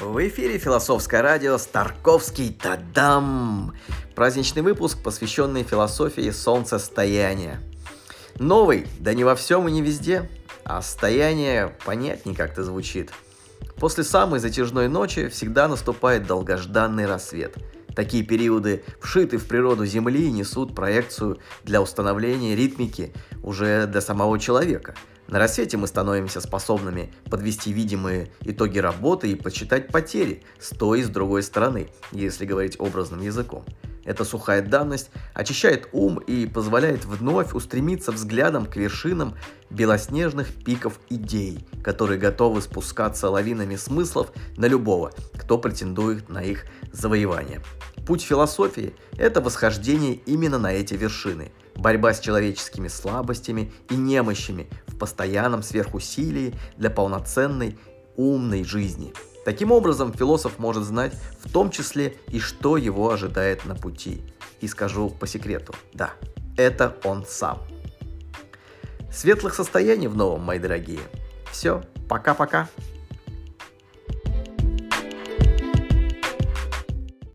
В эфире философское радио Старковский Тадам. Праздничный выпуск, посвященный философии солнцестояния. Новый, да не во всем и не везде, а стояние понятнее как-то звучит. После самой затяжной ночи всегда наступает долгожданный рассвет. Такие периоды вшиты в природу Земли несут проекцию для установления ритмики уже для самого человека – на рассвете мы становимся способными подвести видимые итоги работы и подсчитать потери с той и с другой стороны, если говорить образным языком. Эта сухая данность очищает ум и позволяет вновь устремиться взглядом к вершинам белоснежных пиков идей, которые готовы спускаться лавинами смыслов на любого, кто претендует на их завоевание. Путь философии – это восхождение именно на эти вершины – борьба с человеческими слабостями и немощами в постоянном сверхусилии для полноценной умной жизни. Таким образом, философ может знать в том числе и что его ожидает на пути. И скажу по секрету, да, это он сам. Светлых состояний в новом, мои дорогие. Все, пока-пока.